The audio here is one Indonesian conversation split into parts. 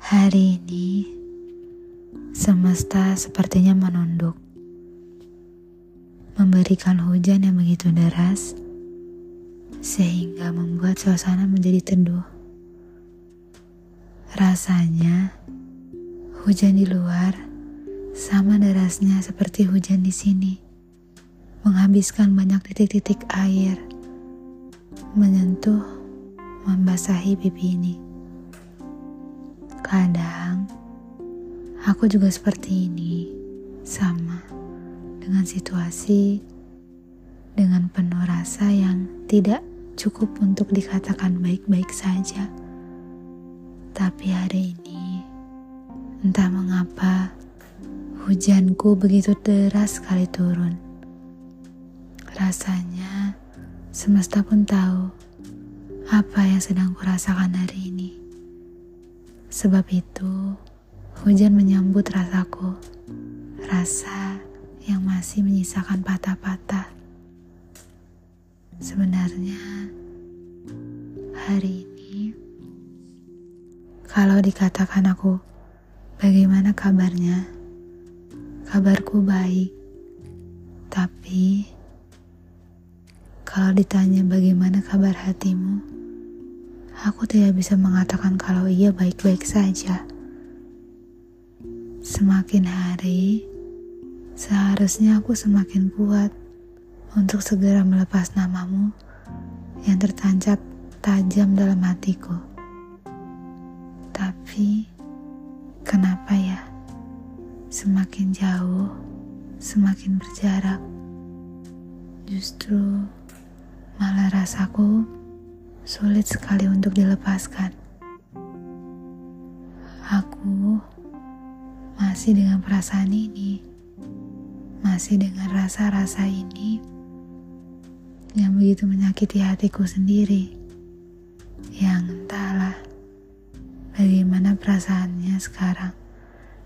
Hari ini, semesta sepertinya menunduk, memberikan hujan yang begitu deras, sehingga membuat suasana menjadi teduh. Rasanya, hujan di luar sama derasnya seperti hujan di sini, menghabiskan banyak titik-titik air, menyentuh, membasahi pipi ini. Kadang aku juga seperti ini, sama dengan situasi, dengan penuh rasa yang tidak cukup untuk dikatakan baik-baik saja. Tapi hari ini, entah mengapa, hujanku begitu deras sekali turun. Rasanya semesta pun tahu apa yang sedang kurasakan hari ini. Sebab itu, hujan menyambut rasaku, rasa yang masih menyisakan patah-patah. Sebenarnya, hari ini, kalau dikatakan aku, bagaimana kabarnya? Kabarku baik, tapi kalau ditanya bagaimana kabar hatimu, aku tidak bisa mengatakan kalau ia baik-baik saja. Semakin hari, seharusnya aku semakin kuat untuk segera melepas namamu yang tertancap tajam dalam hatiku. Tapi, kenapa ya? Semakin jauh, semakin berjarak. Justru malah rasaku sulit sekali untuk dilepaskan. Aku masih dengan perasaan ini, masih dengan rasa-rasa ini yang begitu menyakiti hatiku sendiri. Yang entahlah bagaimana perasaannya sekarang.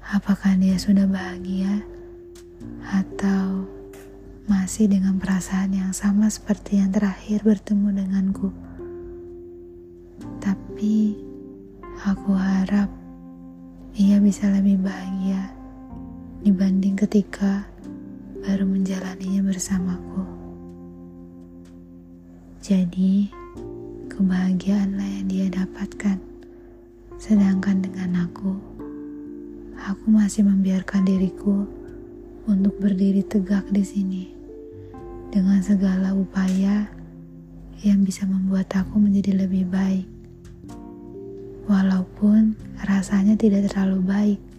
Apakah dia sudah bahagia atau masih dengan perasaan yang sama seperti yang terakhir bertemu denganku? Tapi aku harap ia bisa lebih bahagia dibanding ketika baru menjalaninya bersamaku. Jadi, kebahagiaanlah yang dia dapatkan. Sedangkan dengan aku, aku masih membiarkan diriku untuk berdiri tegak di sini dengan segala upaya yang bisa membuat aku menjadi lebih baik walaupun rasanya tidak terlalu baik.